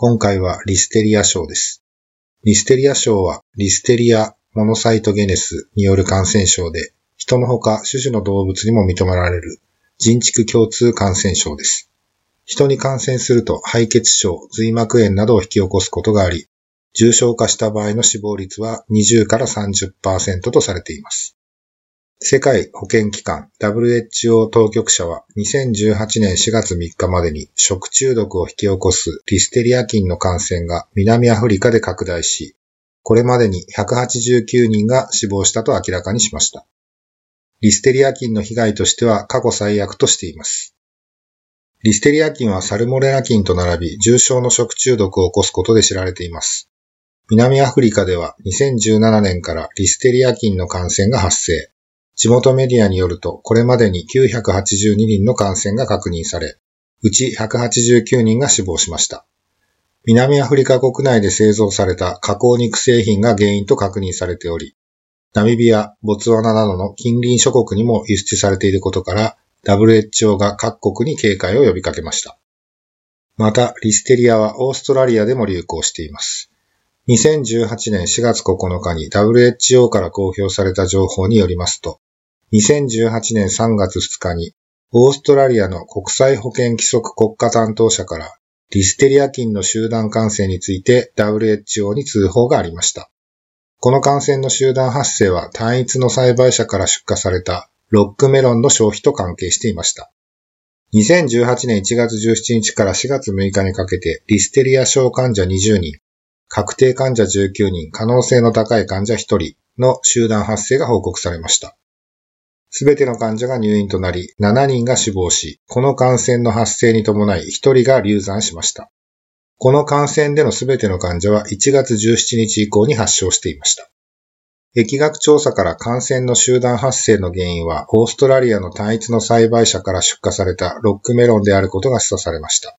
今回はリステリア症です。リステリア症は、リステリアモノサイトゲネスによる感染症で、人のほか種々の動物にも認められる人畜共通感染症です。人に感染すると肺血症、髄膜炎などを引き起こすことがあり、重症化した場合の死亡率は20から30%とされています。世界保健機関 WHO 当局者は2018年4月3日までに食中毒を引き起こすリステリア菌の感染が南アフリカで拡大し、これまでに189人が死亡したと明らかにしました。リステリア菌の被害としては過去最悪としています。リステリア菌はサルモネラ菌と並び重症の食中毒を起こすことで知られています。南アフリカでは2017年からリステリア菌の感染が発生。地元メディアによると、これまでに982人の感染が確認され、うち189人が死亡しました。南アフリカ国内で製造された加工肉製品が原因と確認されており、ナミビア、ボツワナなどの近隣諸国にも輸出されていることから、WHO が各国に警戒を呼びかけました。また、リステリアはオーストラリアでも流行しています。2018年4月9日に WHO から公表された情報によりますと、2018年3月2日に、オーストラリアの国際保健規則国家担当者から、リステリア菌の集団感染について WHO に通報がありました。この感染の集団発生は単一の栽培者から出荷されたロックメロンの消費と関係していました。2018年1月17日から4月6日にかけてリステリア症患者20人、確定患者19人、可能性の高い患者1人の集団発生が報告されました。すべての患者が入院となり、7人が死亡し、この感染の発生に伴い1人が流産しました。この感染でのすべての患者は1月17日以降に発症していました。疫学調査から感染の集団発生の原因は、オーストラリアの単一の栽培者から出荷されたロックメロンであることが示唆されました。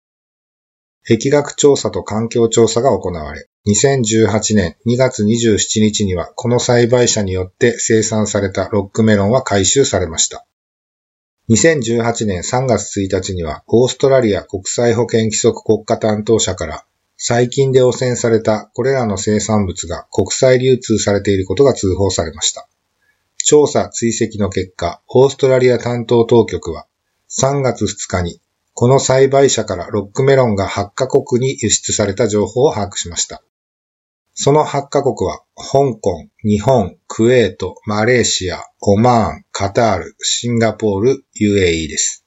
疫学調査と環境調査が行われ、2018年2月27日にはこの栽培者によって生産されたロックメロンは回収されました。2018年3月1日にはオーストラリア国際保健規則国家担当者から最近で汚染されたこれらの生産物が国際流通されていることが通報されました。調査追跡の結果、オーストラリア担当当局は3月2日にこの栽培者からロックメロンが8カ国に輸出された情報を把握しました。その8カ国は、香港、日本、クウェート、マレーシア、オマーン、カタール、シンガポール、UAE です。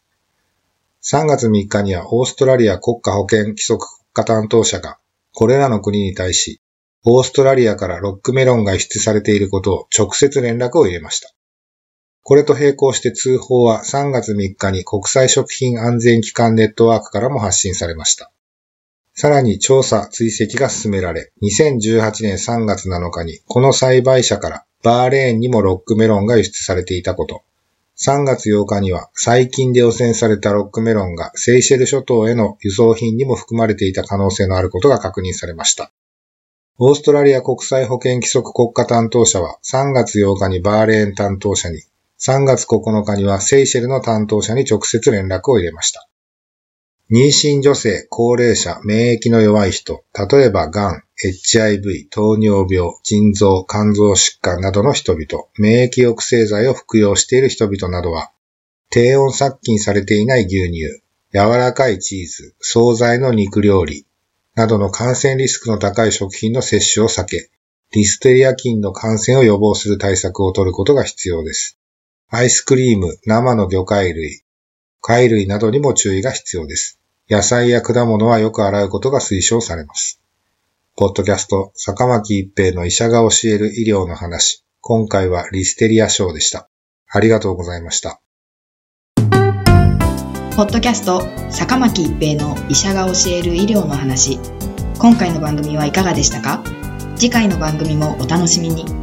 3月3日にはオーストラリア国家保健規則国家担当者が、これらの国に対し、オーストラリアからロックメロンが輸出されていることを直接連絡を入れました。これと並行して通報は3月3日に国際食品安全機関ネットワークからも発信されました。さらに調査追跡が進められ、2018年3月7日にこの栽培者からバーレーンにもロックメロンが輸出されていたこと、3月8日には最近で汚染されたロックメロンがセイシェル諸島への輸送品にも含まれていた可能性のあることが確認されました。オーストラリア国際保健規則国家担当者は3月8日にバーレーン担当者に3月9日にはセイシェルの担当者に直接連絡を入れました。妊娠女性、高齢者、免疫の弱い人、例えば癌、HIV、糖尿病、腎臓、肝臓疾患などの人々、免疫抑制剤を服用している人々などは、低温殺菌されていない牛乳、柔らかいチーズ、惣菜の肉料理、などの感染リスクの高い食品の摂取を避け、リステリア菌の感染を予防する対策を取ることが必要です。アイスクリーム、生の魚介類、貝類などにも注意が必要です。野菜や果物はよく洗うことが推奨されます。ポッドキャスト、坂巻一平の医者が教える医療の話。今回はリステリア症でした。ありがとうございました。ポッドキャスト坂巻一平の医者が教える医療の話今回の番組はいかがでしたか？次回の番組もお楽しみに。